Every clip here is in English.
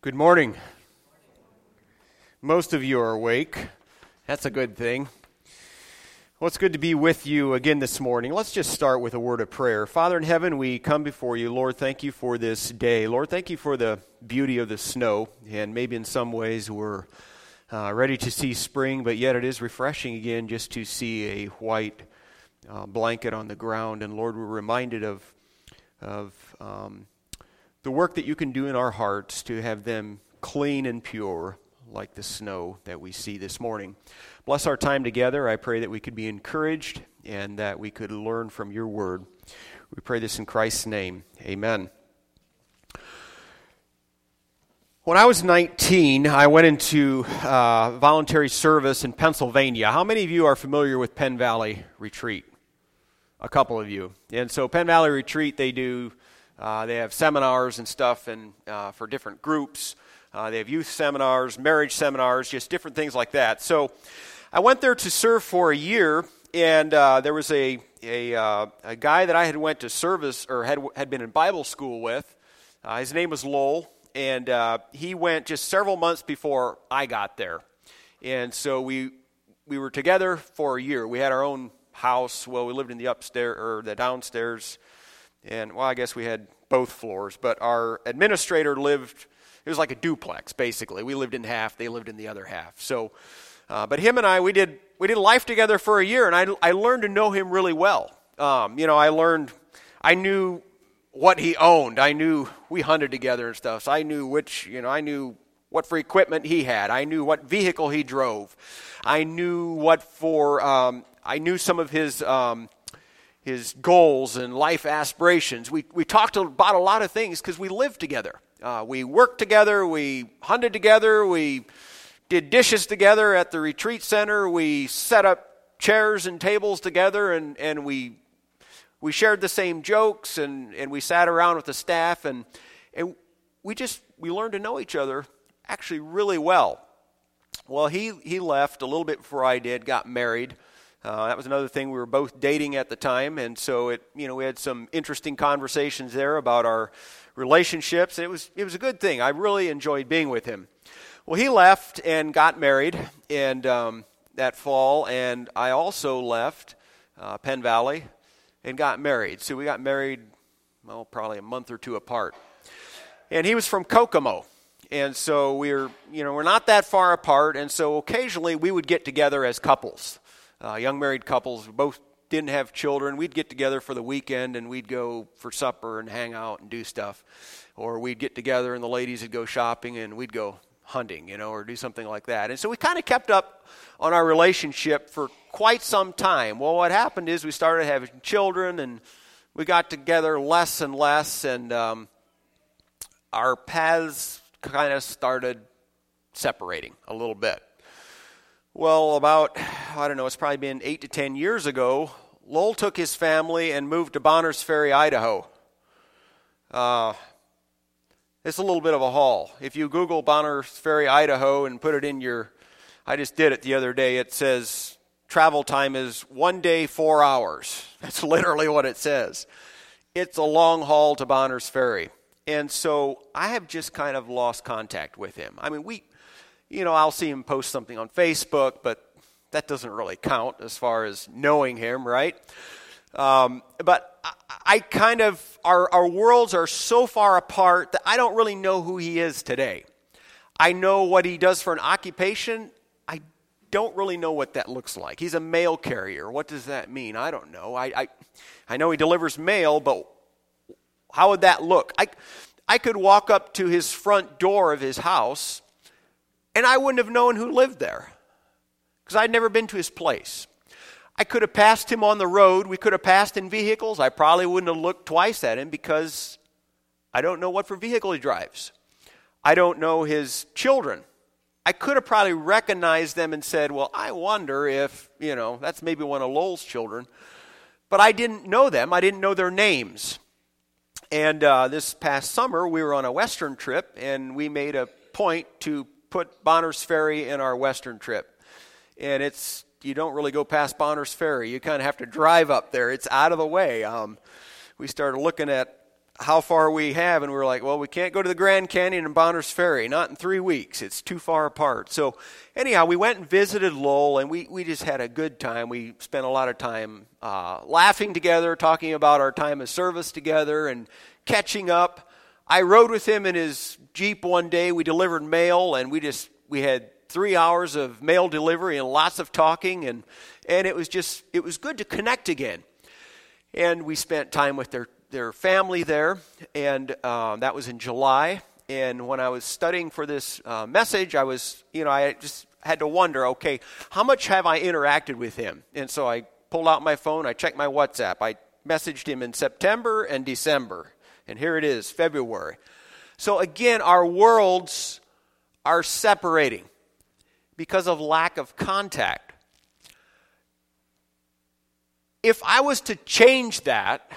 Good morning. Most of you are awake. That's a good thing. Well, it's good to be with you again this morning. Let's just start with a word of prayer. Father in heaven, we come before you. Lord, thank you for this day. Lord, thank you for the beauty of the snow. And maybe in some ways we're uh, ready to see spring, but yet it is refreshing again just to see a white uh, blanket on the ground. And Lord, we're reminded of, of um, the work that you can do in our hearts to have them clean and pure like the snow that we see this morning. Bless our time together. I pray that we could be encouraged and that we could learn from your word. We pray this in Christ's name. Amen. When I was 19, I went into uh, voluntary service in Pennsylvania. How many of you are familiar with Penn Valley Retreat? A couple of you. And so, Penn Valley Retreat, they do uh, they have seminars and stuff and, uh, for different groups. Uh, they have youth seminars, marriage seminars, just different things like that. So I went there to serve for a year, and uh, there was a, a, uh, a, guy that I had went to service or had, had been in Bible school with. Uh, his name was Lowell, and he went just several months before I got there. And so we, we were together for a year. We had our own house. Well, we lived in the upstairs or the downstairs and well, I guess we had both floors, but our administrator lived. It was like a duplex, basically. We lived in half; they lived in the other half. So, uh, but him and I, we did we did life together for a year, and I I learned to know him really well. Um, you know, I learned, I knew what he owned. I knew we hunted together and stuff. So I knew which, you know, I knew what for equipment he had. I knew what vehicle he drove. I knew what for. Um, I knew some of his. Um, his goals and life aspirations. We, we talked about a lot of things because we lived together. Uh, we worked together, we hunted together, we did dishes together at the retreat center, we set up chairs and tables together, and, and we, we shared the same jokes, and, and we sat around with the staff, and, and we just we learned to know each other actually really well. Well, he, he left a little bit before I did, got married. Uh, that was another thing. We were both dating at the time, and so it, you know, we had some interesting conversations there about our relationships. It was, it was a good thing. I really enjoyed being with him. Well, he left and got married, and um, that fall, and I also left uh, Penn Valley and got married. So we got married, well, probably a month or two apart. And he was from Kokomo, and so we're, you know, we're not that far apart, and so occasionally we would get together as couples uh, young married couples both didn't have children, we'd get together for the weekend and we'd go for supper and hang out and do stuff. Or we'd get together and the ladies would go shopping and we'd go hunting, you know, or do something like that. And so we kind of kept up on our relationship for quite some time. Well, what happened is we started having children and we got together less and less, and um, our paths kind of started separating a little bit. Well, about, I don't know, it's probably been eight to ten years ago, Lowell took his family and moved to Bonners Ferry, Idaho. Uh, it's a little bit of a haul. If you Google Bonners Ferry, Idaho, and put it in your, I just did it the other day, it says travel time is one day, four hours. That's literally what it says. It's a long haul to Bonners Ferry. And so I have just kind of lost contact with him. I mean, we, you know, I'll see him post something on Facebook, but that doesn't really count as far as knowing him, right? Um, but I, I, kind of, our, our worlds are so far apart that I don't really know who he is today. I know what he does for an occupation. I don't really know what that looks like. He's a mail carrier. What does that mean? I don't know. I, I, I know he delivers mail, but how would that look? I, I could walk up to his front door of his house and I wouldn't have known who lived there because I'd never been to his place. I could have passed him on the road. We could have passed in vehicles. I probably wouldn't have looked twice at him because I don't know what for vehicle he drives. I don't know his children. I could have probably recognized them and said, Well, I wonder if, you know, that's maybe one of Lowell's children. But I didn't know them, I didn't know their names. And uh, this past summer, we were on a Western trip, and we made a point to put Bonners Ferry in our western trip. And it's, you don't really go past Bonners Ferry. You kind of have to drive up there. It's out of the way. Um, we started looking at how far we have, and we were like, well, we can't go to the Grand Canyon and Bonners Ferry, not in three weeks. It's too far apart. So, anyhow, we went and visited Lowell, and we, we just had a good time. We spent a lot of time uh, laughing together, talking about our time of service together, and catching up. I rode with him in his Jeep one day. We delivered mail, and we just we had three hours of mail delivery and lots of talking, and and it was just it was good to connect again. And we spent time with their their family there, and uh, that was in July. And when I was studying for this uh, message, I was, you know, I just had to wonder, okay, how much have I interacted with him? And so I pulled out my phone, I checked my WhatsApp, I messaged him in September and December, and here it is, February. So again, our worlds are separating because of lack of contact. If I was to change that,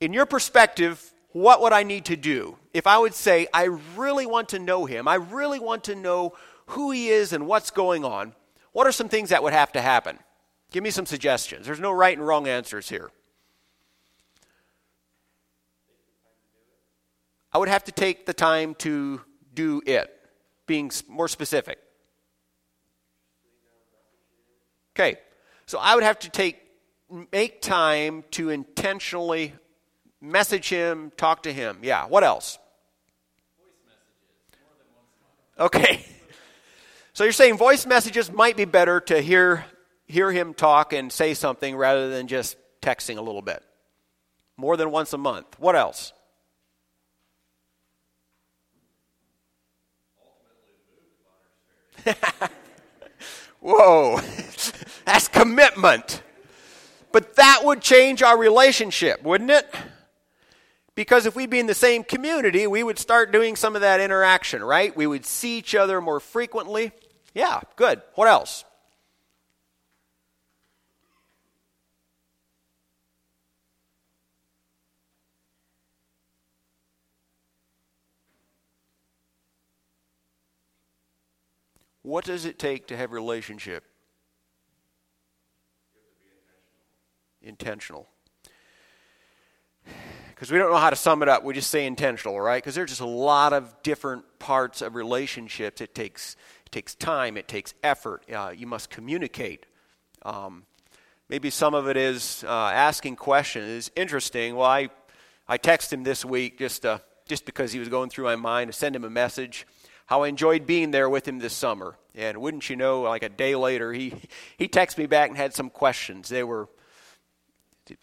in your perspective, what would I need to do? If I would say, I really want to know him, I really want to know who he is and what's going on, what are some things that would have to happen? Give me some suggestions. There's no right and wrong answers here. I would have to take the time to do it, being more specific. Okay, so I would have to take make time to intentionally message him, talk to him. Yeah, what else? Okay. So you're saying voice messages might be better to hear hear him talk and say something rather than just texting a little bit. More than once a month. What else? Whoa. That's commitment. But that would change our relationship, wouldn't it? Because if we'd be in the same community, we would start doing some of that interaction, right? We would see each other more frequently. Yeah, good. What else? What does it take to have relationship? Intentional because we don't know how to sum it up. We just say intentional, right? Because there's just a lot of different parts of relationships. It takes it takes time. It takes effort. Uh, you must communicate. Um, maybe some of it is uh, asking questions. It's interesting. Well, I I texted him this week just uh, just because he was going through my mind to send him a message. How I enjoyed being there with him this summer. And wouldn't you know, like a day later, he he texted me back and had some questions. They were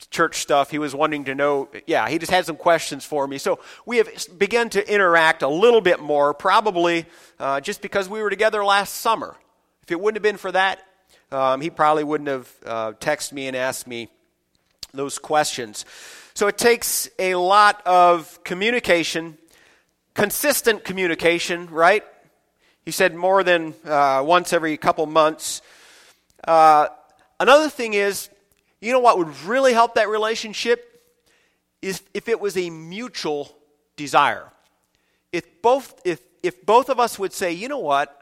church stuff. He was wanting to know, yeah, he just had some questions for me. So we have begun to interact a little bit more, probably uh, just because we were together last summer. If it wouldn't have been for that, um, he probably wouldn't have uh, texted me and asked me those questions. So it takes a lot of communication, consistent communication, right? He said more than uh, once every couple months. Uh, another thing is, you know what would really help that relationship? Is if it was a mutual desire. If both, if, if both of us would say, you know what,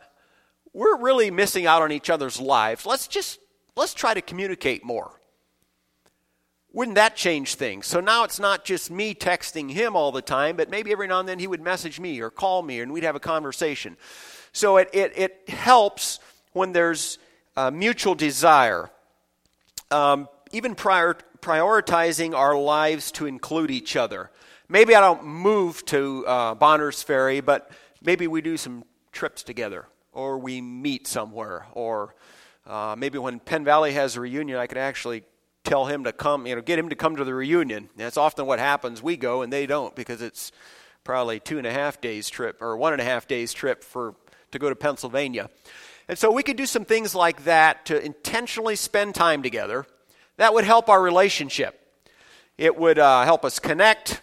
we're really missing out on each other's lives, let's just, let's try to communicate more. Wouldn't that change things? So now it's not just me texting him all the time, but maybe every now and then he would message me or call me and we'd have a conversation. So it, it, it helps when there's mutual desire. Um, even prior, prioritizing our lives to include each other. Maybe I don't move to uh, Bonners Ferry, but maybe we do some trips together, or we meet somewhere, or uh, maybe when Penn Valley has a reunion, I could actually tell him to come, you know, get him to come to the reunion. That's often what happens. We go and they don't because it's probably two and a half days trip or one and a half days trip for to go to Pennsylvania. And so we could do some things like that to intentionally spend time together that would help our relationship. It would uh, help us connect.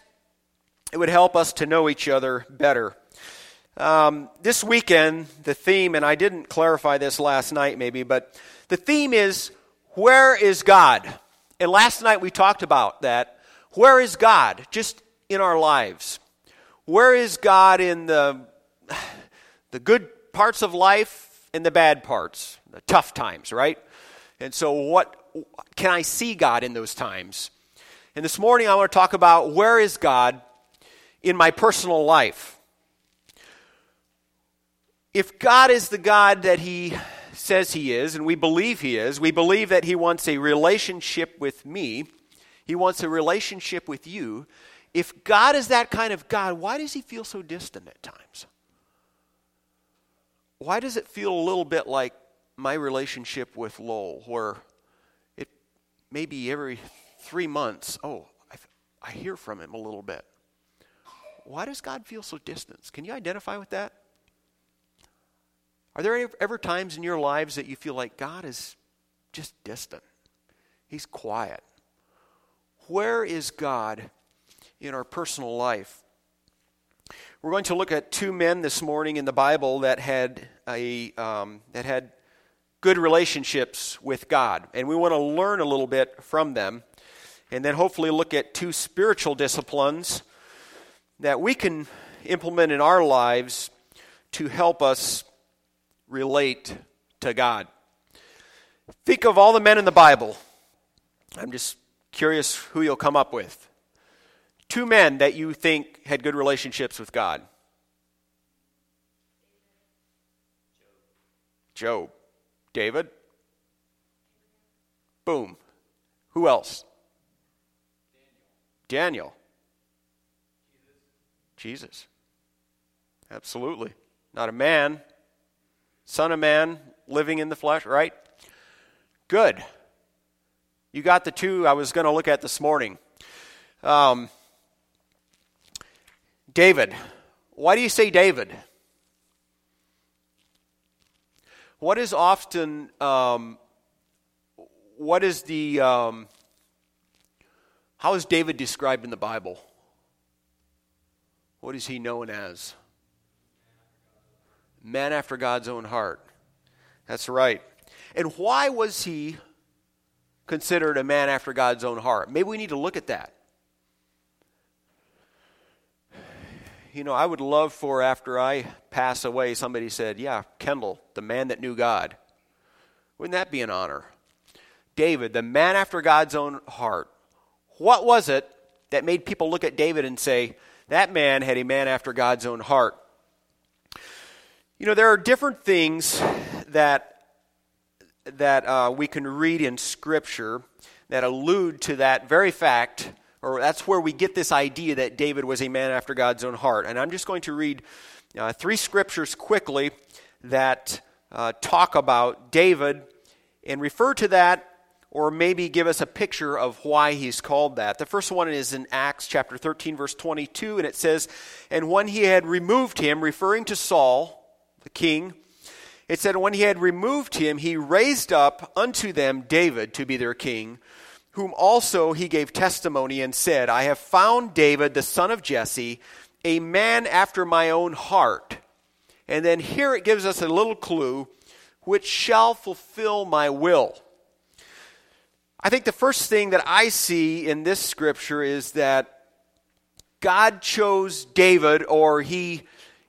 It would help us to know each other better. Um, this weekend, the theme, and I didn't clarify this last night maybe, but the theme is Where is God? And last night we talked about that. Where is God just in our lives? Where is God in the, the good parts of life and the bad parts, the tough times, right? And so, what can I see God in those times? And this morning I want to talk about where is God in my personal life. If God is the God that He says He is, and we believe He is, we believe that He wants a relationship with me, He wants a relationship with you. If God is that kind of God, why does He feel so distant at times? Why does it feel a little bit like my relationship with Lowell, where it maybe every three months, oh, I, I hear from him a little bit. Why does God feel so distant? Can you identify with that? Are there ever times in your lives that you feel like God is just distant? He's quiet. Where is God in our personal life? We're going to look at two men this morning in the Bible that had a um, that had good relationships with God, and we want to learn a little bit from them and then hopefully look at two spiritual disciplines that we can implement in our lives to help us relate to God. Think of all the men in the Bible. I'm just curious who you'll come up with. Two men that you think had good relationships with God. Job. David. Boom. Who else? Daniel. Jesus. Absolutely. Not a man, son of man, living in the flesh, right? Good. You got the two I was going to look at this morning. Um, David. Why do you say David? What is often, um, what is the, um, how is David described in the Bible? What is he known as? Man after God's own heart. That's right. And why was he considered a man after God's own heart? Maybe we need to look at that. You know, I would love for after I pass away, somebody said, Yeah, Kendall, the man that knew God. Wouldn't that be an honor? David, the man after God's own heart. What was it that made people look at David and say, that man had a man after God's own heart? You know, there are different things that, that uh, we can read in Scripture that allude to that very fact, or that's where we get this idea that David was a man after God's own heart. And I'm just going to read uh, three scriptures quickly that uh, talk about David and refer to that or maybe give us a picture of why he's called that. The first one is in Acts chapter 13, verse 22, and it says, And when he had removed him, referring to Saul, the king, it said, When he had removed him, he raised up unto them David to be their king, whom also he gave testimony and said, I have found David, the son of Jesse, a man after my own heart. And then here it gives us a little clue, which shall fulfill my will. I think the first thing that I see in this scripture is that God chose David or he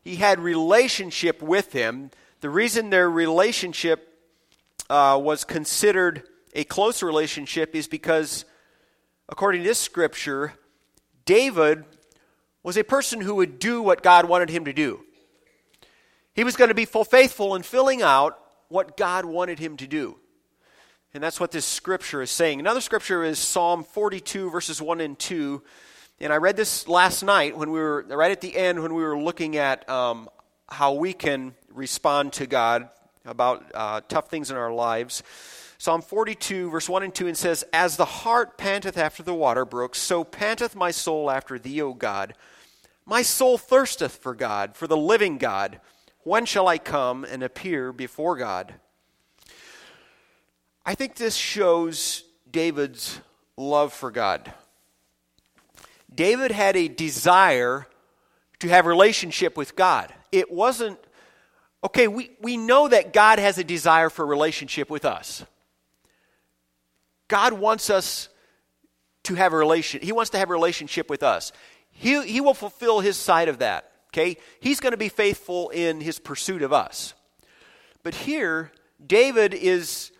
he had relationship with him. The reason their relationship uh, was considered a close relationship is because, according to this scripture, David was a person who would do what God wanted him to do. He was going to be full faithful in filling out what God wanted him to do. And that's what this scripture is saying. Another scripture is Psalm 42, verses 1 and 2. And I read this last night when we were, right at the end, when we were looking at um, how we can respond to God about uh, tough things in our lives. Psalm 42, verse 1 and 2, and says, As the hart panteth after the water brooks, so panteth my soul after thee, O God. My soul thirsteth for God, for the living God. When shall I come and appear before God? I think this shows David's love for God. David had a desire to have relationship with God. It wasn't okay, we, we know that God has a desire for relationship with us. God wants us to have a relation. He wants to have a relationship with us. He, he will fulfill his side of that. Okay? He's going to be faithful in his pursuit of us. But here, David is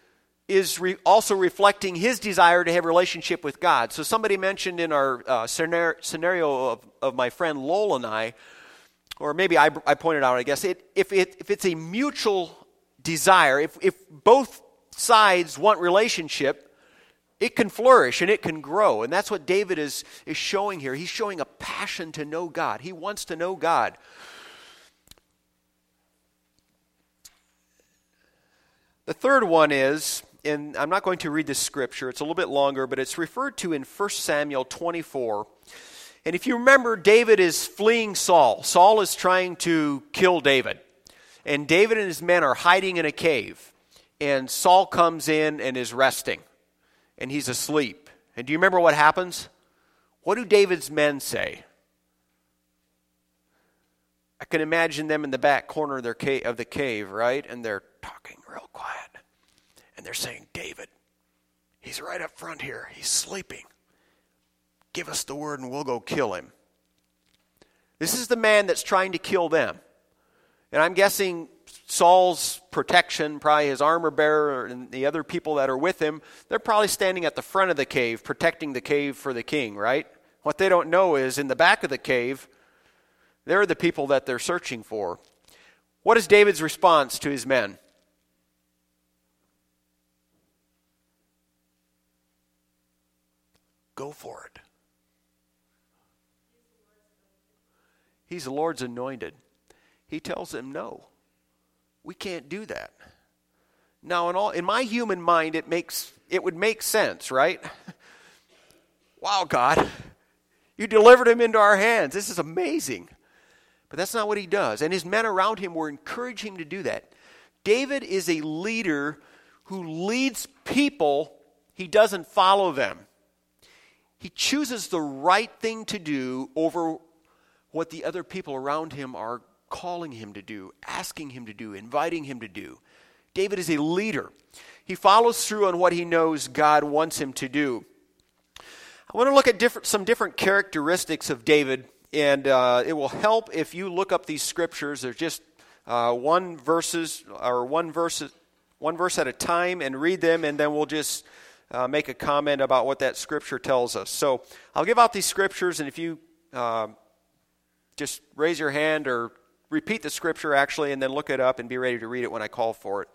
is re- also reflecting his desire to have a relationship with God. So somebody mentioned in our uh, scenario of, of my friend Lowell and I, or maybe I, I pointed out, I guess, it, if, it, if it's a mutual desire, if, if both sides want relationship, it can flourish and it can grow. And that's what David is, is showing here. He's showing a passion to know God. He wants to know God. The third one is, and I'm not going to read this scripture, it's a little bit longer, but it's referred to in 1 Samuel 24. And if you remember, David is fleeing Saul. Saul is trying to kill David. And David and his men are hiding in a cave. And Saul comes in and is resting. And he's asleep. And do you remember what happens? What do David's men say? I can imagine them in the back corner of, their cave, of the cave, right? And they're talking real quiet. And they're saying, David, he's right up front here. He's sleeping. Give us the word and we'll go kill him. This is the man that's trying to kill them. And I'm guessing Saul's protection, probably his armor bearer and the other people that are with him, they're probably standing at the front of the cave, protecting the cave for the king, right? What they don't know is in the back of the cave, they're the people that they're searching for. What is David's response to his men? Go for it. He's the Lord's anointed. He tells them, no, we can't do that. Now, in, all, in my human mind, it, makes, it would make sense, right? wow, God, you delivered him into our hands. This is amazing. But that's not what he does. And his men around him were encouraging him to do that. David is a leader who leads people, he doesn't follow them. He chooses the right thing to do over what the other people around him are calling him to do, asking him to do, inviting him to do. David is a leader. He follows through on what he knows God wants him to do. I want to look at different, some different characteristics of David, and uh, it will help if you look up these scriptures. There's just uh, one verses or one verse, one verse at a time, and read them, and then we'll just uh, make a comment about what that scripture tells us. So I'll give out these scriptures, and if you uh, just raise your hand or repeat the scripture actually, and then look it up and be ready to read it when I call for it.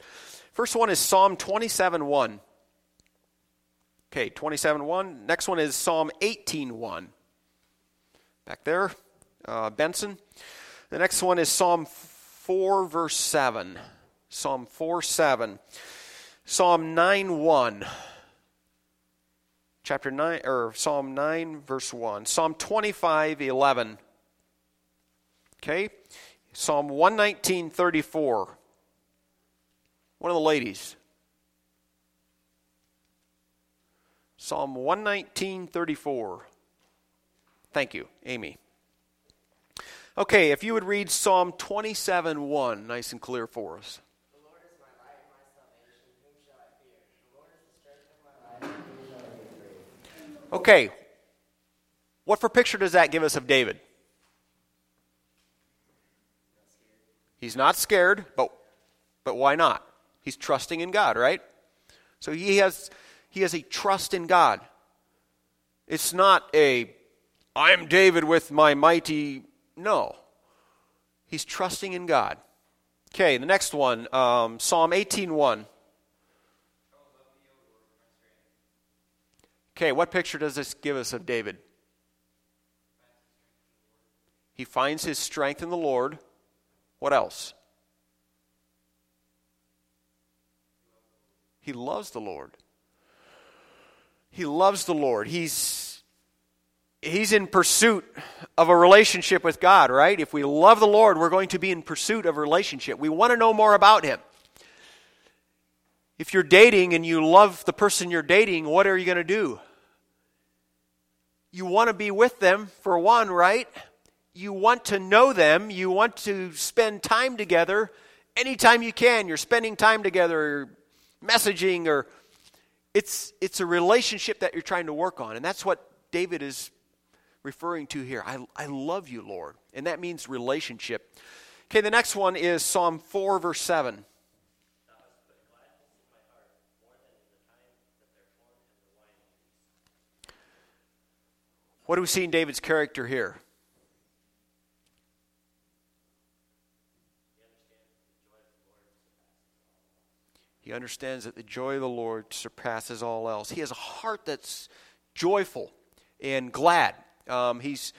First one is Psalm 27 1. Okay, 27 1. Next one is Psalm 18 1. Back there, uh, Benson. The next one is Psalm 4, verse 7. Psalm 4 7. Psalm 9 1 chapter 9 or Psalm 9 verse 1, Psalm 25 11. Okay? Psalm 119 34. One of the ladies. Psalm 119 34. Thank you, Amy. Okay, if you would read Psalm 27 1, nice and clear for us. Okay, what for picture does that give us of David? He's not scared, but but why not? He's trusting in God, right? So he has he has a trust in God. It's not a I'm David with my mighty no. He's trusting in God. Okay, the next one, um, Psalm 18.1. Okay, what picture does this give us of David? He finds his strength in the Lord. What else? He loves the Lord. He loves the Lord. He's he's in pursuit of a relationship with God, right? If we love the Lord, we're going to be in pursuit of a relationship. We want to know more about him. If you're dating and you love the person you're dating, what are you going to do? You want to be with them, for one, right? You want to know them. You want to spend time together anytime you can. You're spending time together, messaging, or it's, it's a relationship that you're trying to work on. And that's what David is referring to here. I, I love you, Lord. And that means relationship. Okay, the next one is Psalm 4, verse 7. What do we see in David's character here? He understands that the joy of the Lord surpasses all else. He has a heart that's joyful and glad. Um, he's,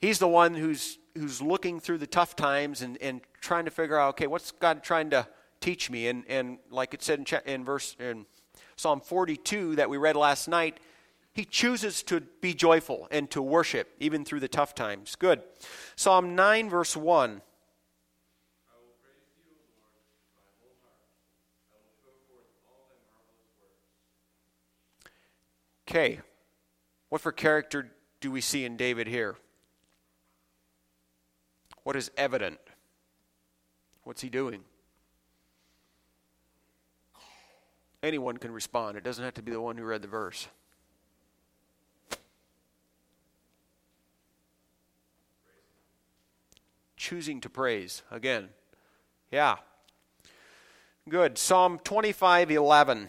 he's the one who's, who's looking through the tough times and, and trying to figure out, okay, what's God trying to teach me? And, and like it said in, in verse in Psalm 42 that we read last night, he chooses to be joyful and to worship even through the tough times. Good. Psalm 9, verse 1. Okay. What for character do we see in David here? What is evident? What's he doing? Anyone can respond. It doesn't have to be the one who read the verse. Choosing to praise. Again. Yeah. Good. Psalm 25 11.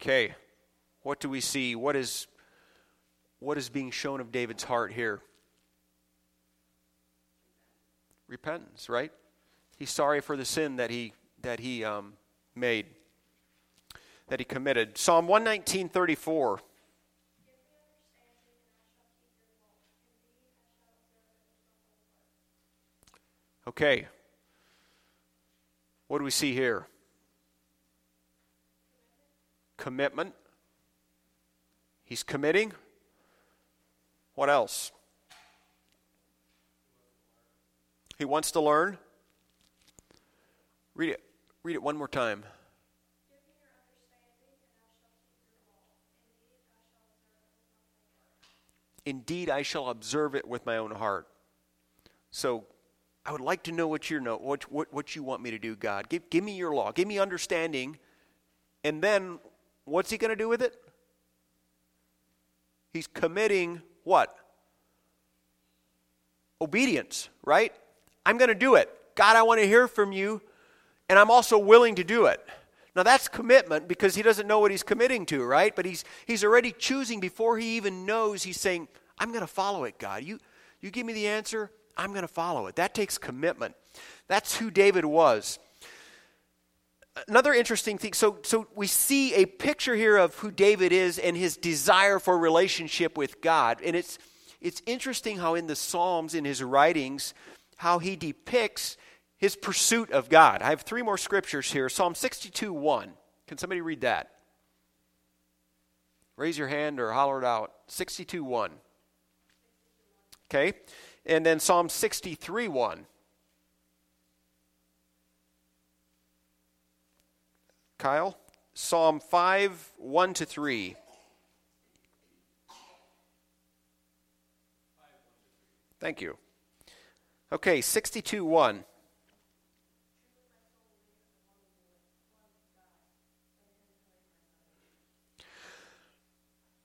Okay, what do we see? What is, what is being shown of David's heart here? Repentance, right? He's sorry for the sin that he, that he um, made, that he committed. Psalm 119 34. Okay. What do we see here? commitment. He's committing. What else? He wants to learn. Read it. Read it one more time. Indeed, I shall observe it with my own heart. So, I would like to know what you know, what, what, what you want me to do, God. Give, give me your law. Give me understanding. And then What's he going to do with it? He's committing what? Obedience, right? I'm going to do it. God, I want to hear from you, and I'm also willing to do it. Now that's commitment because he doesn't know what he's committing to, right? But he's he's already choosing before he even knows. He's saying, "I'm going to follow it, God. You you give me the answer, I'm going to follow it." That takes commitment. That's who David was. Another interesting thing so so we see a picture here of who David is and his desire for relationship with God. And it's it's interesting how in the psalms in his writings how he depicts his pursuit of God. I have three more scriptures here. Psalm 62 1 can somebody read that? Raise your hand or holler it out. 62 1 okay and then Psalm 63 1 Kyle? Psalm 5, 1 to 3. Thank you. Okay, 62 1.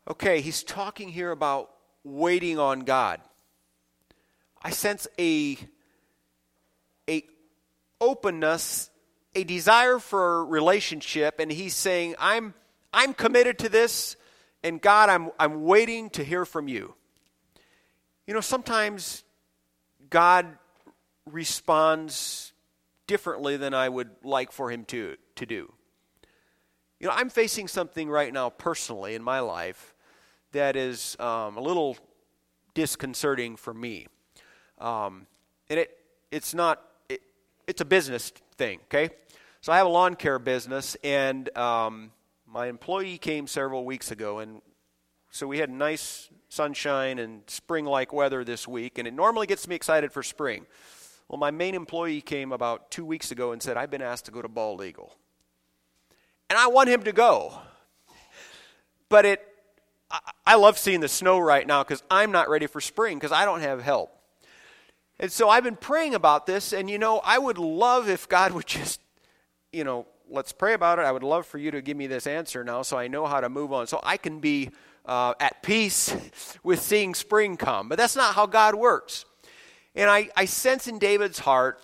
Okay, he's talking here about waiting on God. I sense a, a openness a desire for relationship, and he's saying, I'm, I'm committed to this, and God, I'm, I'm waiting to hear from you. You know, sometimes God responds differently than I would like for him to, to do. You know, I'm facing something right now personally in my life that is um, a little disconcerting for me. Um, and it, it's not, it, it's a business thing, okay? So I have a lawn care business, and um, my employee came several weeks ago, and so we had nice sunshine and spring like weather this week, and it normally gets me excited for spring. Well, my main employee came about two weeks ago and said, I've been asked to go to Bald Eagle. And I want him to go. But it, I, I love seeing the snow right now because I'm not ready for spring because I don't have help. And so I've been praying about this, and you know, I would love if God would just, you know, let's pray about it. I would love for you to give me this answer now so I know how to move on, so I can be uh, at peace with seeing spring come. But that's not how God works. And I, I sense in David's heart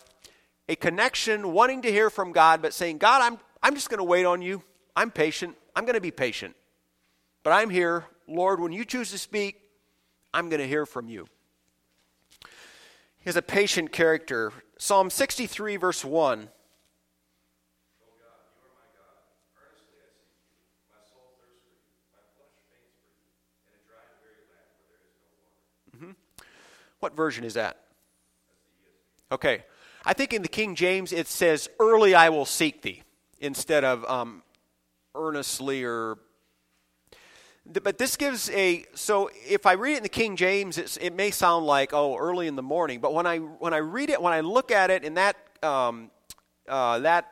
a connection, wanting to hear from God, but saying, God, I'm, I'm just going to wait on you. I'm patient. I'm going to be patient. But I'm here. Lord, when you choose to speak, I'm going to hear from you. Has a patient character. Psalm 63, verse 1. What version is that? Okay. I think in the King James it says, Early I will seek thee, instead of um, earnestly or. But this gives a. So if I read it in the King James, it may sound like, oh, early in the morning. But when I, when I read it, when I look at it in that, um, uh, that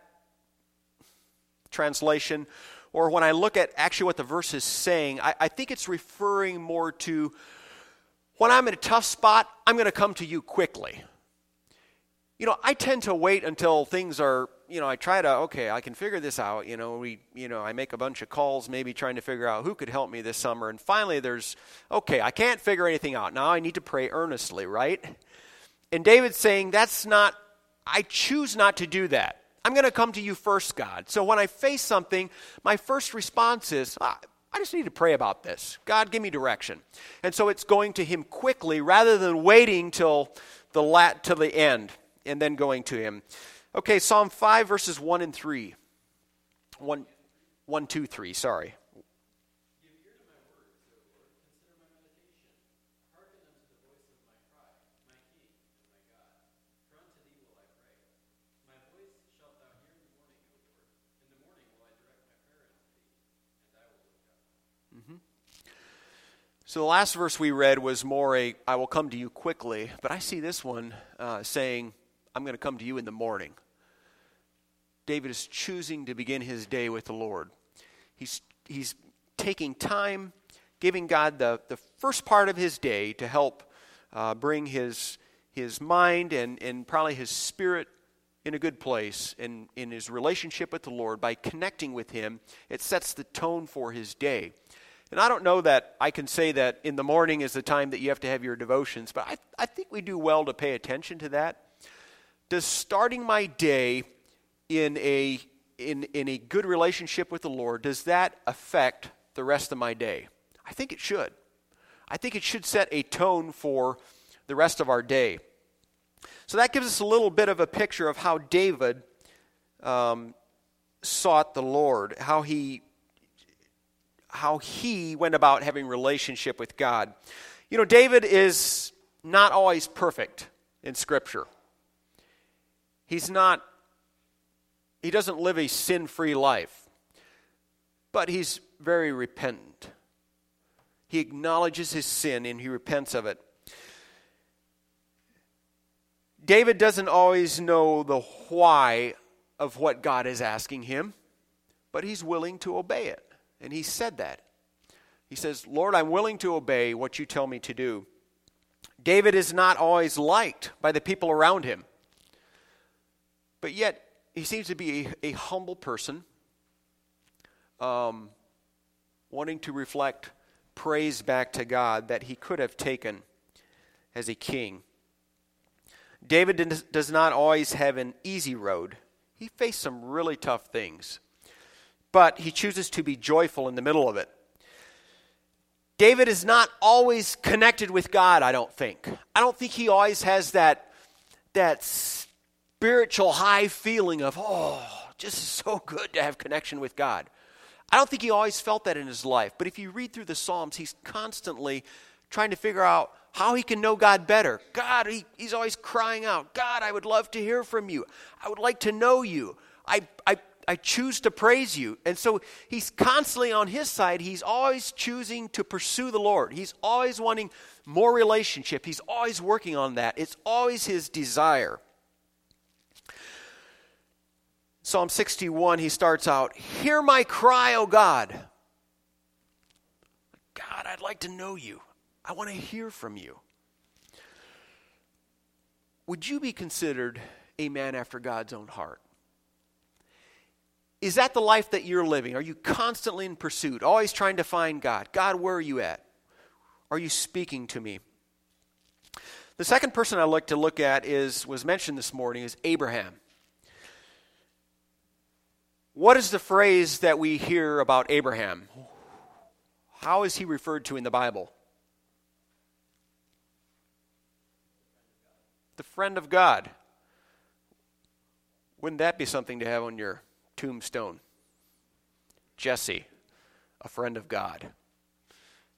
translation, or when I look at actually what the verse is saying, I, I think it's referring more to when I'm in a tough spot, I'm going to come to you quickly. You know, I tend to wait until things are, you know, I try to, okay, I can figure this out. You know, we, you know, I make a bunch of calls, maybe trying to figure out who could help me this summer. And finally, there's, okay, I can't figure anything out. Now I need to pray earnestly, right? And David's saying, that's not, I choose not to do that. I'm going to come to you first, God. So when I face something, my first response is, ah, I just need to pray about this. God, give me direction. And so it's going to him quickly rather than waiting till the lat to the end and then going to him. Okay, Psalm 5 verses 1 and 3. 1 1 2 3, sorry. So the last verse we read was more a, I will come to you quickly, but I see this one uh, saying, I'm going to come to you in the morning. David is choosing to begin his day with the Lord. He's, he's taking time, giving God the, the first part of his day to help uh, bring his, his mind and, and probably his spirit in a good place in, in his relationship with the Lord. By connecting with him, it sets the tone for his day. And I don't know that I can say that in the morning is the time that you have to have your devotions, but I, I think we do well to pay attention to that. Does starting my day in a, in, in a good relationship with the Lord, does that affect the rest of my day? I think it should. I think it should set a tone for the rest of our day. So that gives us a little bit of a picture of how David um, sought the Lord, how he how he went about having relationship with God. You know, David is not always perfect in Scripture. He's not, he doesn't live a sin free life, but he's very repentant. He acknowledges his sin and he repents of it. David doesn't always know the why of what God is asking him, but he's willing to obey it. And he said that. He says, Lord, I'm willing to obey what you tell me to do. David is not always liked by the people around him, but yet he seems to be a, a humble person, um, wanting to reflect praise back to God that he could have taken as a king. David does not always have an easy road. He faced some really tough things but he chooses to be joyful in the middle of it. David is not always connected with God, I don't think. I don't think he always has that, that spiritual high feeling of, oh, just so good to have connection with God. I don't think he always felt that in his life. But if you read through the Psalms, he's constantly trying to figure out how he can know God better. God, he, he's always crying out, God, I would love to hear from you. I would like to know you. I, I I choose to praise you. And so he's constantly on his side. He's always choosing to pursue the Lord. He's always wanting more relationship. He's always working on that. It's always his desire. Psalm 61, he starts out, Hear my cry, O God. God, I'd like to know you. I want to hear from you. Would you be considered a man after God's own heart? Is that the life that you're living? Are you constantly in pursuit, always trying to find God? God, where are you at? Are you speaking to me? The second person I'd like to look at is was mentioned this morning is Abraham. What is the phrase that we hear about Abraham? How is he referred to in the Bible? The friend of God. Wouldn't that be something to have on your tombstone? Jesse, a friend of God.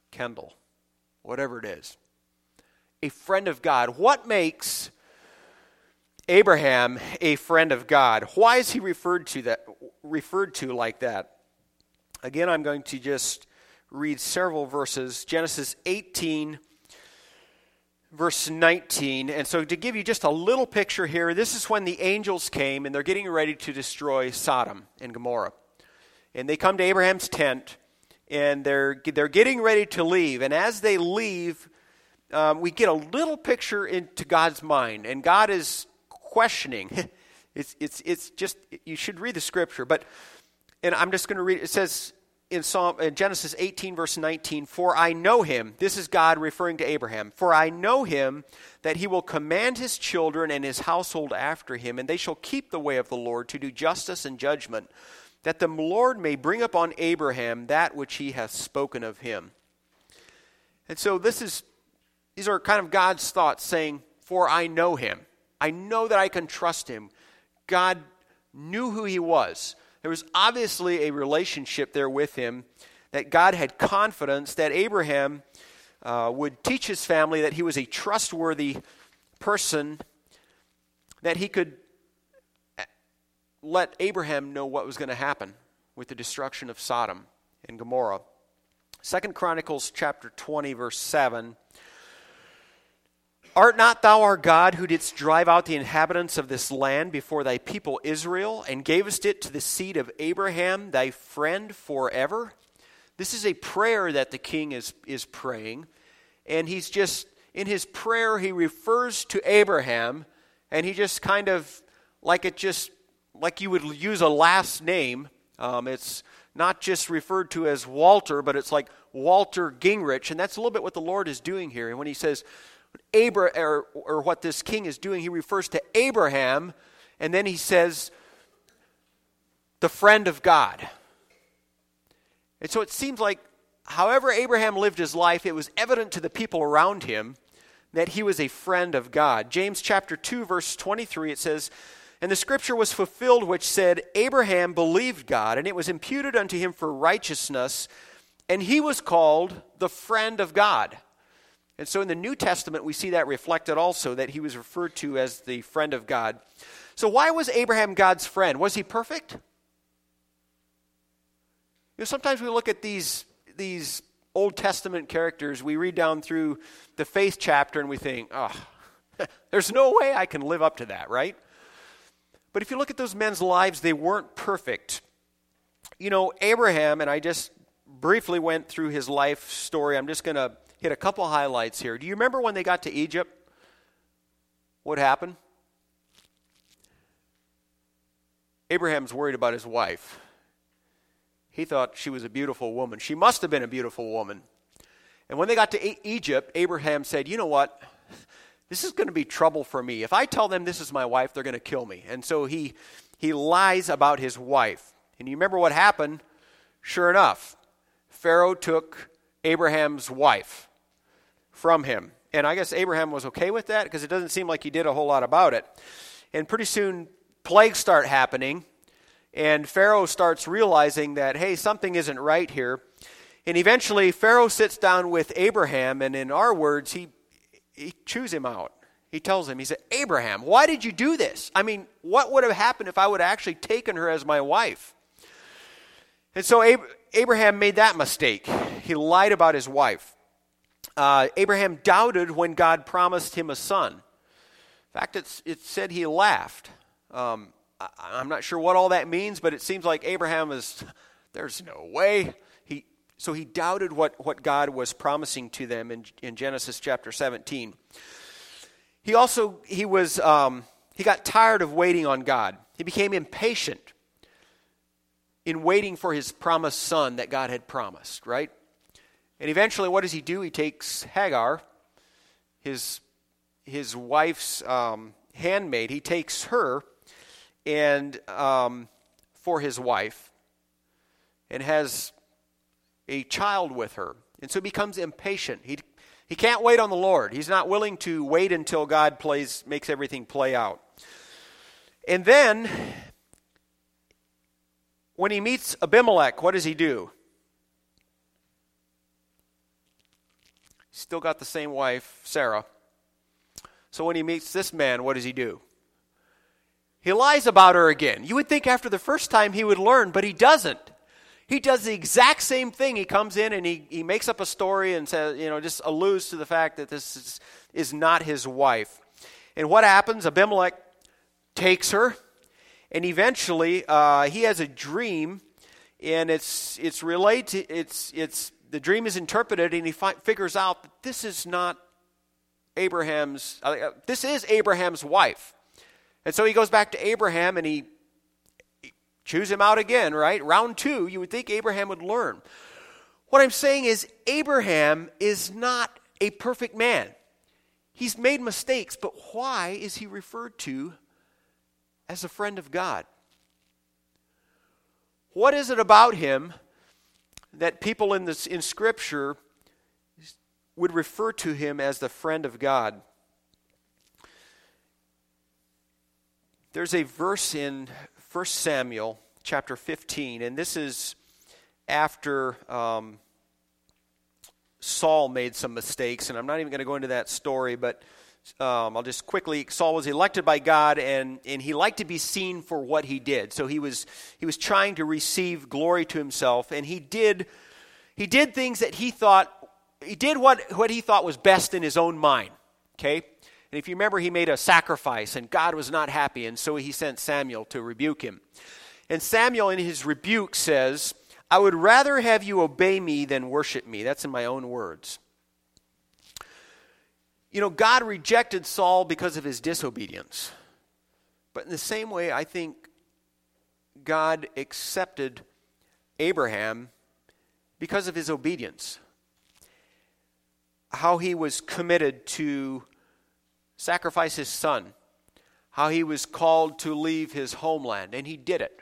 Kendall, whatever it is. A friend of God. What makes Abraham a friend of God? Why is he referred to that referred to like that? Again, I'm going to just read several verses. Genesis 18 verse 19. And so, to give you just a little picture here, this is when the angels came and they're getting ready to destroy Sodom and Gomorrah. And they come to Abraham's tent and they're, they're getting ready to leave. And as they leave, um, we get a little picture into God's mind. And God is questioning. it's, it's, it's just, you should read the scripture. But, and I'm just going to read it. says, in Psalm in Genesis 18 verse 19, "For I know him." This is God referring to Abraham. "For I know him that he will command his children and his household after him, and they shall keep the way of the Lord to do justice and judgment, that the Lord may bring upon Abraham that which he hath spoken of him." And so this is these are kind of God's thoughts saying, "For I know him. I know that I can trust him." God knew who he was. There was obviously a relationship there with him that God had confidence that Abraham uh, would teach his family that he was a trustworthy person, that he could uh, let Abraham know what was going to happen with the destruction of Sodom and Gomorrah. Second Chronicles chapter 20 verse 7 Art not thou our God who didst drive out the inhabitants of this land before thy people Israel, and gavest it to the seed of Abraham, thy friend, forever? This is a prayer that the king is, is praying. And he's just, in his prayer, he refers to Abraham, and he just kind of, like it just, like you would use a last name. Um, it's not just referred to as Walter, but it's like Walter Gingrich. And that's a little bit what the Lord is doing here. And when he says, Abra, or, or what this king is doing, he refers to Abraham, and then he says, the friend of God. And so it seems like, however Abraham lived his life, it was evident to the people around him that he was a friend of God. James chapter 2, verse 23, it says, And the scripture was fulfilled which said, Abraham believed God, and it was imputed unto him for righteousness, and he was called the friend of God. And so in the New Testament, we see that reflected also, that he was referred to as the friend of God. So, why was Abraham God's friend? Was he perfect? You know, sometimes we look at these, these Old Testament characters, we read down through the faith chapter, and we think, oh, there's no way I can live up to that, right? But if you look at those men's lives, they weren't perfect. You know, Abraham, and I just briefly went through his life story. I'm just going to hit a couple highlights here. Do you remember when they got to Egypt? What happened? Abraham's worried about his wife. He thought she was a beautiful woman. She must have been a beautiful woman. And when they got to Egypt, Abraham said, You know what? This is going to be trouble for me. If I tell them this is my wife, they're going to kill me. And so he, he lies about his wife. And you remember what happened? Sure enough, Pharaoh took Abraham's wife from him. And I guess Abraham was okay with that because it doesn't seem like he did a whole lot about it. And pretty soon, plagues start happening, and Pharaoh starts realizing that, hey, something isn't right here. And eventually, Pharaoh sits down with Abraham, and in our words, he, he chews him out. He tells him, he said, Abraham, why did you do this? I mean, what would have happened if I would have actually taken her as my wife? And so Abraham made that mistake. He lied about his wife uh, Abraham doubted when God promised him a son. In fact, it's, it said he laughed. Um, I, I'm not sure what all that means, but it seems like Abraham is, there's no way. He, so he doubted what, what God was promising to them in, in Genesis chapter 17. He also, he was, um, he got tired of waiting on God. He became impatient in waiting for his promised son that God had promised, right? And eventually, what does he do? He takes Hagar, his, his wife's um, handmaid, he takes her, and um, for his wife and has a child with her. And so he becomes impatient. He, he can't wait on the Lord. He's not willing to wait until God plays, makes everything play out. And then, when he meets Abimelech, what does he do? Still got the same wife, Sarah. So when he meets this man, what does he do? He lies about her again. You would think after the first time he would learn, but he doesn't. He does the exact same thing. He comes in and he, he makes up a story and says, you know, just alludes to the fact that this is, is not his wife. And what happens? Abimelech takes her, and eventually uh, he has a dream, and it's it's related. It's it's the dream is interpreted, and he fi- figures out that this is not Abraham's. Uh, this is Abraham's wife. And so he goes back to Abraham and he, he chews him out again, right? Round two, you would think Abraham would learn. What I'm saying is, Abraham is not a perfect man. He's made mistakes, but why is he referred to as a friend of God? What is it about him that people in, this, in Scripture would refer to him as the friend of God? There's a verse in 1 Samuel chapter 15, and this is after um, Saul made some mistakes, and I'm not even going to go into that story, but um, I'll just quickly. Saul was elected by God, and, and he liked to be seen for what he did. So he was he was trying to receive glory to himself, and he did he did things that he thought he did what what he thought was best in his own mind. Okay, and if you remember, he made a sacrifice, and God was not happy, and so he sent Samuel to rebuke him. And Samuel, in his rebuke, says, I would rather have you obey me than worship me. That's in my own words. You know, God rejected Saul because of his disobedience. But in the same way, I think God accepted Abraham because of his obedience. How he was committed to sacrifice his son, how he was called to leave his homeland, and he did it.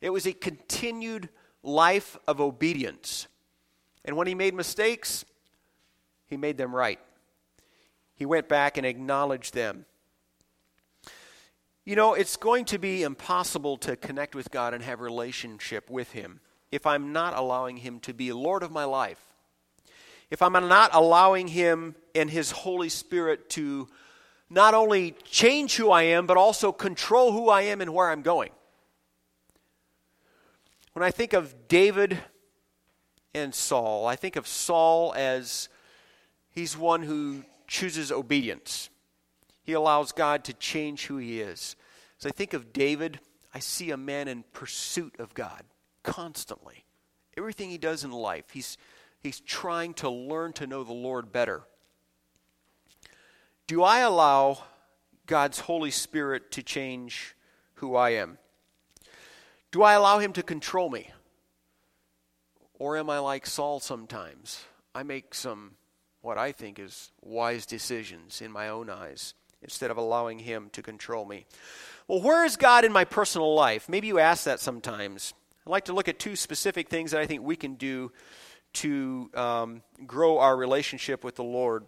It was a continued life of obedience. And when he made mistakes, he made them right. He went back and acknowledged them. You know, it's going to be impossible to connect with God and have relationship with him if I'm not allowing him to be Lord of my life. If I'm not allowing him and his Holy Spirit to not only change who I am, but also control who I am and where I'm going. When I think of David and Saul, I think of Saul as he's one who chooses obedience. He allows God to change who he is. As I think of David, I see a man in pursuit of God constantly. Everything he does in life, he's, he's trying to learn to know the Lord better. Do I allow God's Holy Spirit to change who I am? Do I allow Him to control me? Or am I like Saul sometimes? I make some, what I think is wise decisions in my own eyes instead of allowing Him to control me. Well, where is God in my personal life? Maybe you ask that sometimes. I'd like to look at two specific things that I think we can do to um, grow our relationship with the Lord.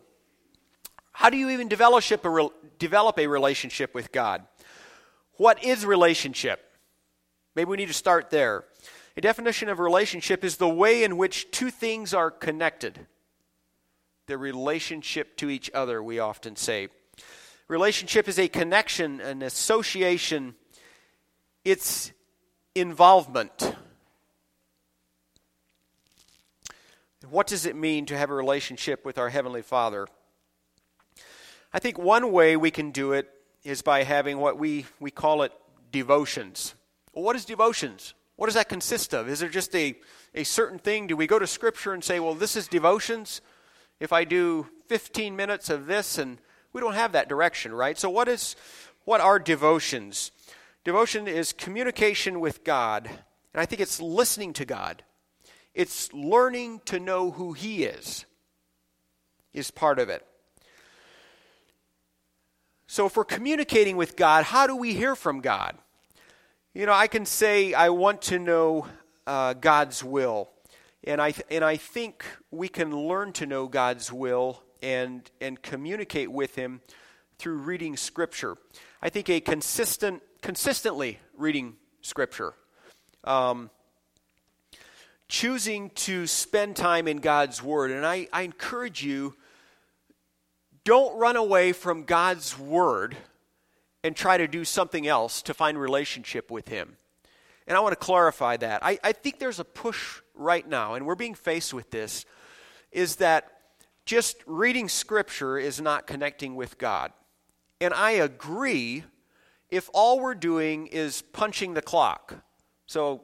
How do you even develop a, re- develop a relationship with God? What is relationship? Maybe we need to start there. A definition of relationship is the way in which two things are connected. The relationship to each other, we often say. Relationship is a connection, an association, it's involvement. What does it mean to have a relationship with our Heavenly Father? I think one way we can do it is by having what we, we call it devotions. Well, what is devotions? What does that consist of? Is there just a, a certain thing? Do we go to Scripture and say, well, this is devotions? If I do 15 minutes of this, and we don't have that direction, right? So, what is what are devotions? Devotion is communication with God, and I think it's listening to God. It's learning to know who He is, is part of it. So, if we're communicating with God, how do we hear from God? You know, I can say I want to know uh, God's will, and I th- and I think we can learn to know God's will and and communicate with Him through reading Scripture. I think a consistent, consistently reading Scripture, um, choosing to spend time in God's Word, and I, I encourage you. Don't run away from God's Word and try to do something else to find relationship with him. And I want to clarify that. I, I think there's a push right now, and we're being faced with this, is that just reading scripture is not connecting with God. And I agree if all we're doing is punching the clock. So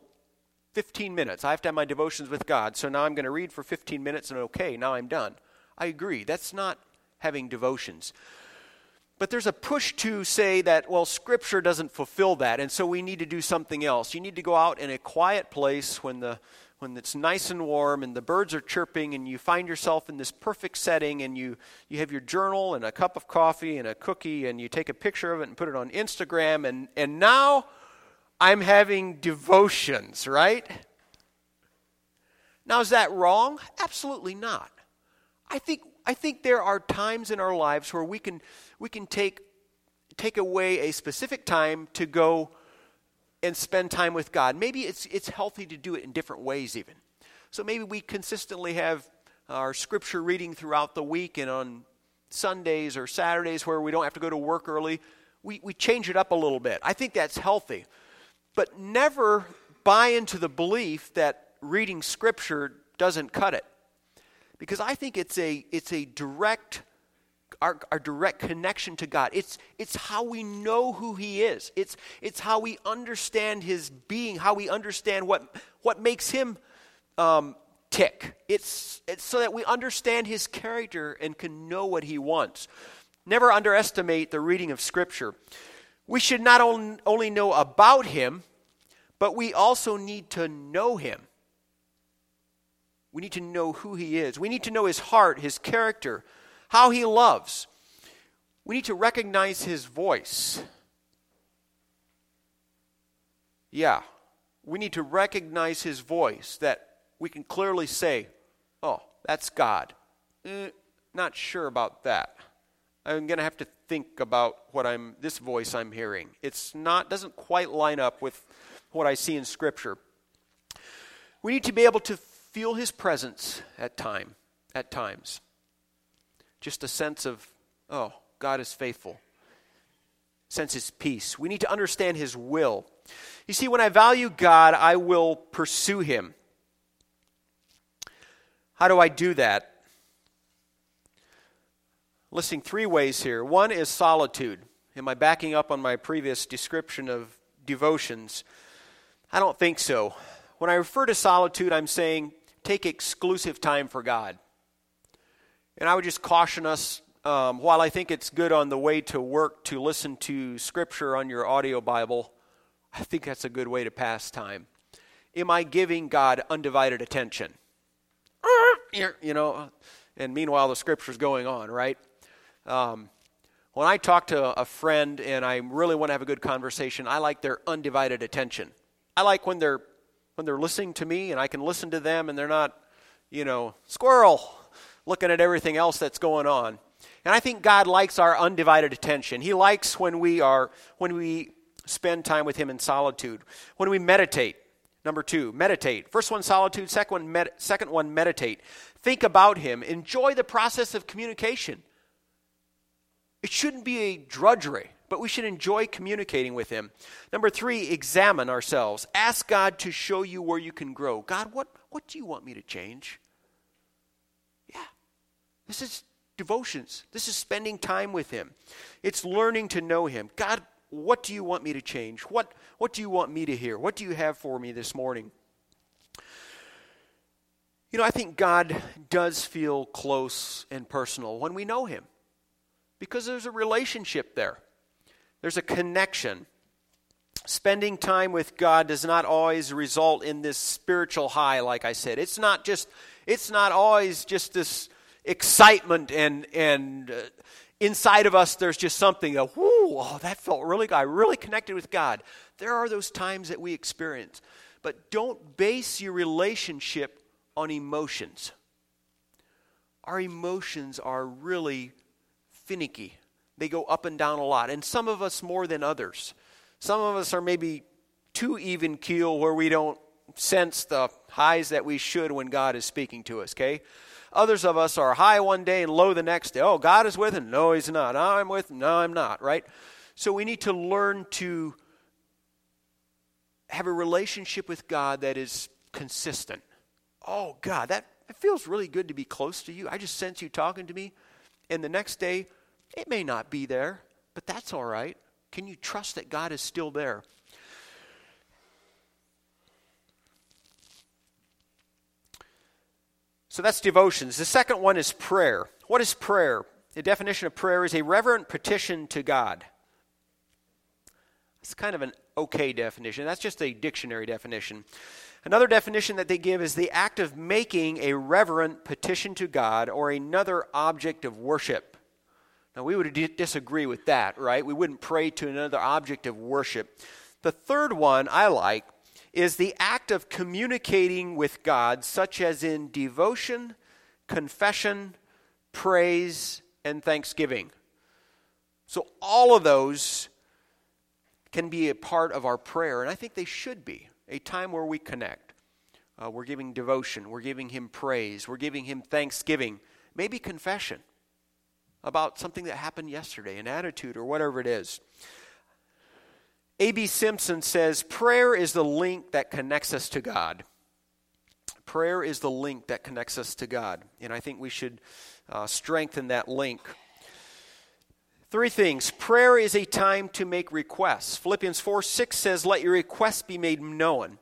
15 minutes. I have to have my devotions with God. So now I'm going to read for 15 minutes and okay, now I'm done. I agree. That's not having devotions. But there's a push to say that, well, Scripture doesn't fulfill that, and so we need to do something else. You need to go out in a quiet place when, the, when it's nice and warm and the birds are chirping, and you find yourself in this perfect setting, and you, you have your journal and a cup of coffee and a cookie, and you take a picture of it and put it on Instagram, and, and now I'm having devotions, right? Now, is that wrong? Absolutely not. I think I think there are times in our lives where we can, we can take, take away a specific time to go and spend time with God. Maybe it's, it's healthy to do it in different ways, even. So maybe we consistently have our scripture reading throughout the week and on Sundays or Saturdays where we don't have to go to work early. We, we change it up a little bit. I think that's healthy. But never buy into the belief that reading scripture doesn't cut it because I think it's a, it's a direct, our, our direct connection to God. It's, it's how we know who He is. It's, it's how we understand His being, how we understand what, what makes Him um, tick. It's, it's so that we understand His character and can know what He wants. Never underestimate the reading of Scripture. We should not only know about Him, but we also need to know Him. We need to know who He is. We need to know His heart, His character, how He loves. We need to recognize His voice. Yeah, we need to recognize His voice that we can clearly say, oh, that's God. Eh, not sure about that. I'm going to have to think about what I'm this voice I'm hearing. It's not doesn't quite line up with what I see in scripture. We need to be able to feel his presence at time at times. Just a sense of, oh, God is faithful. Sense his peace. We need to understand his will. You see, when I value God, I will pursue him. How do I do that? Listing three ways here. One is solitude. Am I backing up on my previous description of devotions? I don't think so. When I refer to solitude, I'm saying take exclusive time for God. And I would just caution us um, while I think it's good on the way to work to listen to Scripture on your audio Bible, I think that's a good way to pass time. Am I giving God undivided attention? You know, and meanwhile the Scripture's going on, right? Um, when I talk to a friend and I really want to have a good conversation, I like their undivided attention. I like when they're when they're listening to me and I can listen to them and they're not, you know, squirrel looking at everything else that's going on. And I think God likes our undivided attention. He likes when we are when we spend time with him in solitude. When we meditate. Number 2, meditate. First one solitude, second one med- second one meditate. Think about him. Enjoy the process of communication. It shouldn't be a drudgery but we should enjoy communicating with Him. Number three, examine ourselves. Ask God to show you where you can grow. God, what, what do you want me to change? This is devotions. This is spending time with Him. It's learning to know Him. God, what do you want me to change? What, what do you want me to hear? What do you have for me this morning? You know, I think God does feel close and personal when we know Him because there's a relationship there. There's a connection. Spending time with God does not always result in this spiritual high, like I said. It's not just, it's not always just this excitement and, and uh, inside of us there's just something that, whoo, oh, that felt really good. I really connected with God. There are those times that we experience. But don't base your relationship on emotions. Our emotions are really finicky. They go up and down a lot, and some of us more than others. Some of us are maybe too even keel where we don't sense the highs that we should when God is speaking to us, okay? Others of us are high one day and low the next day. Oh, God is with him. No, he's not. I'm with him. No, I'm not, right? So we need to learn to have a relationship with God that is consistent. Oh, God, that it feels really good to be close to you. I just sense you talking to me. And the next day, it may not be there, but that's all right. Can you trust that God is still there? So that's devotions. The second one is prayer. What is prayer? The definition of prayer is a reverent petition to God. It's kind of an okay definition. That's just a dictionary definition. Another definition that they give is the act of making a reverent petition to God or another object of worship. Now, we would d- disagree with that, right? We wouldn't pray to another object of worship. The third one I like is the act of communicating with God, such as in devotion, confession, praise, and thanksgiving. So, all of those can be a part of our prayer, and I think they should be a time where we connect. Uh, we're giving devotion, we're giving Him praise, we're giving Him thanksgiving, maybe confession about something that happened yesterday, an attitude, or whatever it is. A.B. Simpson says prayer is the link that connects us to God. Prayer is the link that connects us to God. And I think we should uh, strengthen that link. Three things. Prayer is a time to make requests. Philippians 4 6 says, Let your requests be made known.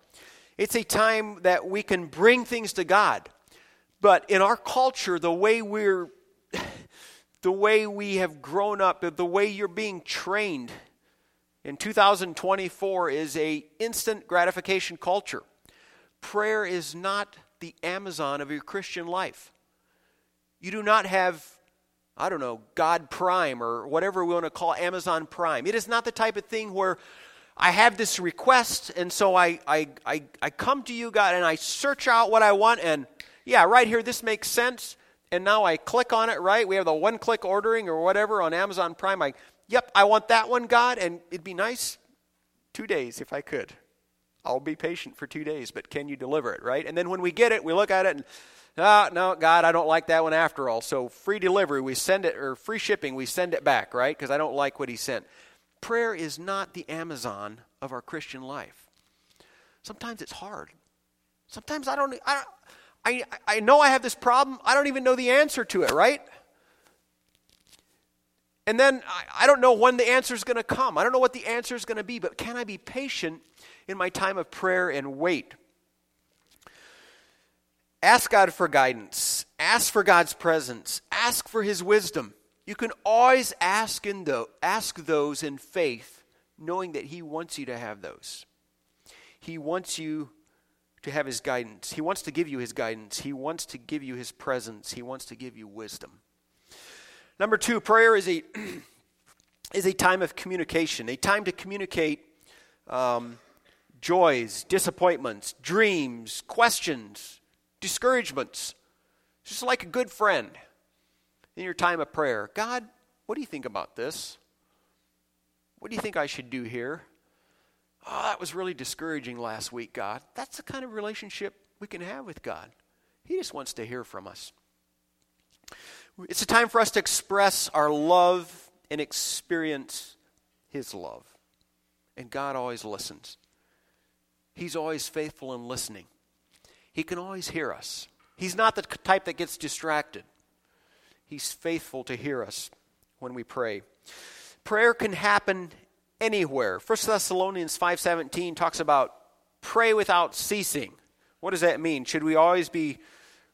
It's a time that we can bring things to God. But in our culture, the way we're the way we have grown up, the way you're being trained in 2024 is a instant gratification culture. Prayer is not the Amazon of your Christian life. You do not have, I don't know, God Prime or whatever we want to call Amazon Prime. It is not the type of thing where I have this request, and so I, I, I, I come to you, God, and I search out what I want, and yeah, right here, this makes sense. And now I click on it, right? We have the one click ordering or whatever on Amazon Prime. I Yep, I want that one, God, and it'd be nice two days if I could. I'll be patient for two days, but can you deliver it, right? And then when we get it, we look at it and, ah, oh, no, God, I don't like that one after all. So free delivery, we send it, or free shipping, we send it back, right? Because I don't like what he sent. Prayer is not the Amazon of our Christian life. Sometimes it's hard. Sometimes I don't, I, I, I know I have this problem. I don't even know the answer to it, right? And then I, I don't know when the answer is going to come. I don't know what the answer is going to be, but can I be patient in my time of prayer and wait? Ask God for guidance. Ask for God's presence. Ask for His wisdom. You can always ask, in the, ask those in faith, knowing that He wants you to have those. He wants you to have His guidance. He wants to give you His guidance. He wants to give you His presence. He wants to give you wisdom. Number two, prayer is a, is a time of communication, a time to communicate um, joys, disappointments, dreams, questions, discouragements. Just like a good friend in your time of prayer. God, what do you think about this? What do you think I should do here? Oh, that was really discouraging last week, God. That's the kind of relationship we can have with God. He just wants to hear from us. It's a time for us to express our love and experience His love. And God always listens. He's always faithful in listening. He can always hear us. He's not the type that gets distracted. He's faithful to hear us when we pray. Prayer can happen anywhere. 1 Thessalonians 5:17 talks about pray without ceasing. What does that mean? Should we always be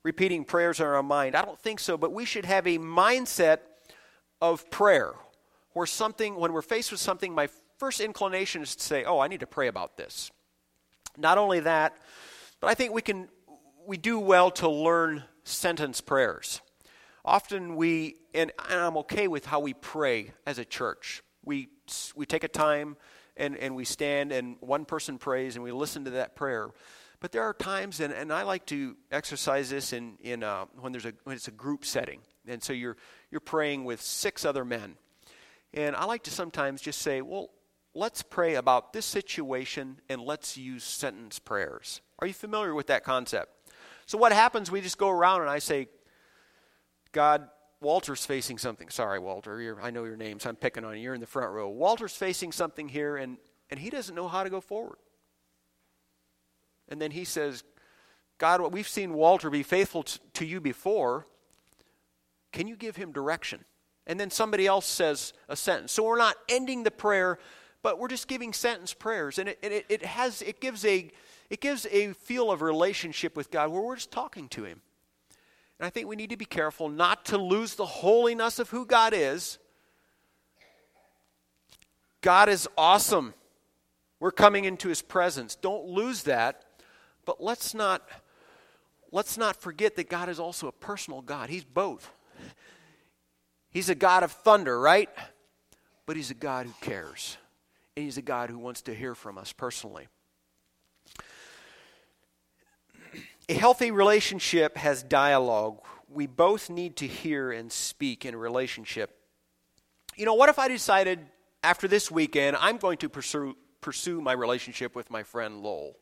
repeating prayers in our mind. I don't think so, but we should have a mindset of prayer where something, when we're faced with something, my first inclination is to say, oh, I need to pray about this. Not only that, but I think we can, we do well to learn sentence prayers. often we, and, and I'm okay with how we pray as a church. We, we take a time and, and we stand and one person prays and we listen to that prayer. But there are times, and, and I like to exercise this in, in uh, when, there's a, when it's a group setting. And so you're, you're praying with six other men. And I like to sometimes just say, well, let's pray about this situation and let's use sentence prayers. Are you familiar with that concept? So what happens, we just go around and I say, God, Walter's facing something. Sorry, Walter, I know your name, so I'm picking on you. You're in the front row. Walter's facing something here, and, and he doesn't know how to go forward. And then he says, God, we've seen Walter be faithful to you before. Can you give him direction? And then somebody else says a sentence. So we're not ending the prayer, but we're just giving sentence prayers. And it, it, it has, it gives a, it gives a feel of relationship with God where we're just talking to him. And I think we need to be careful not to lose the holiness of who God is. God is awesome. We're coming into his presence. Don't lose that. But let's not let's not forget that God is also a personal God. He's both. He's a God of thunder, right? But he's a God who cares. And he's a God who wants to hear from us personally. A healthy relationship has dialogue. We both need to hear and speak in a relationship. You know, what if I decided after this weekend I'm going to pursue, pursue my relationship with my friend Lowell?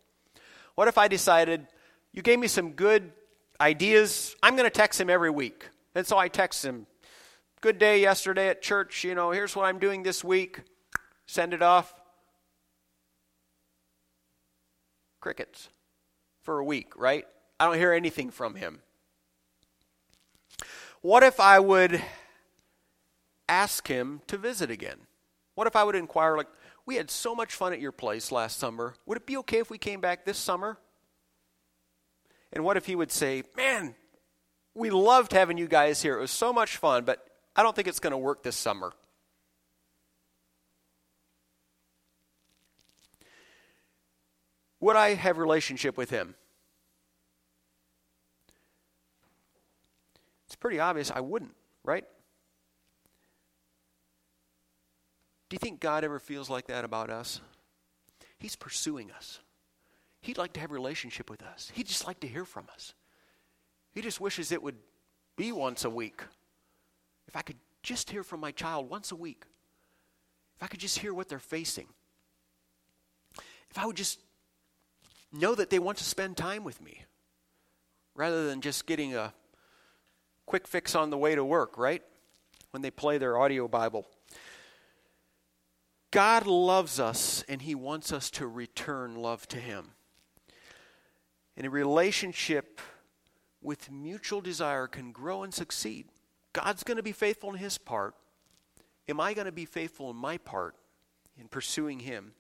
What if I decided, you gave me some good ideas, I'm going to text him every week? And so I text him, good day yesterday at church, you know, here's what I'm doing this week. Send it off. Crickets for a week, right? I don't hear anything from him. What if I would ask him to visit again? What if I would inquire, like, we had so much fun at your place last summer. Would it be okay if we came back this summer? And what if he would say, man, we loved having you guys here. It was so much fun, but I don't think it's going to work this summer. Would I have relationship with him? It's pretty obvious I wouldn't, right? Do you think God ever feels like that about us? He's pursuing us. He'd like to have a relationship with us. He'd just like to hear from us. He just wishes it would be once a week. If I could just hear from my child once a week. If I could just hear what they're facing. If I would just know that they want to spend time with me rather than just getting a quick fix on the way to work, right? When they play their audio Bible. God loves us and He wants us to return love to Him. And a relationship with mutual desire can grow and succeed. God's going to be faithful in His part. Am I going to be faithful in my part in pursuing Him?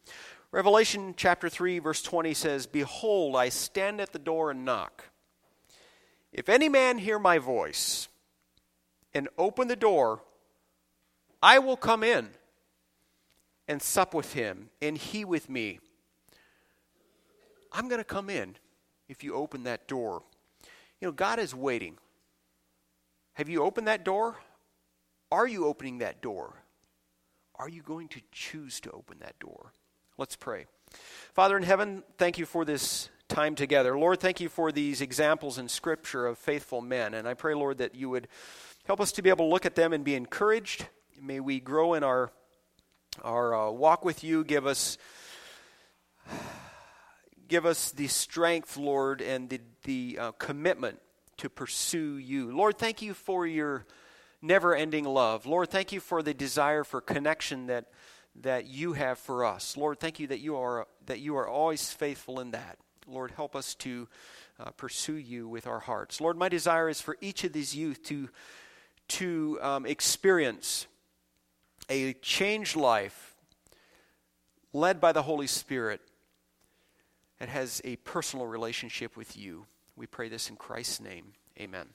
Revelation chapter 3, verse 20 says, Behold, I stand at the door and knock. If any man hear my voice and open the door, I will come in and sup with him, and he with me. I'm going to come in if you open that door. You know, God is waiting. Have you opened that door? Are you opening that door? Are you going to choose to open that door? Let's pray. Father in heaven, thank you for this time together. Lord, thank you for these examples in Scripture of faithful men. And I pray, Lord, that you would help us to be able to look at them and be encouraged. May we grow in our, our uh, walk with you. Give us, give us the strength, Lord, and the, the uh, commitment to pursue you. Lord, thank you for your never ending love. Lord, thank you for the desire for connection that that you have for us. Lord, thank you that you are that you are always faithful in that. Lord, help us to uh, pursue you with our hearts. Lord, my desire is for each of these youth to, to um, experience a changed life led by the Holy Spirit that has a personal relationship with you. We pray this in Christ's name. Amen.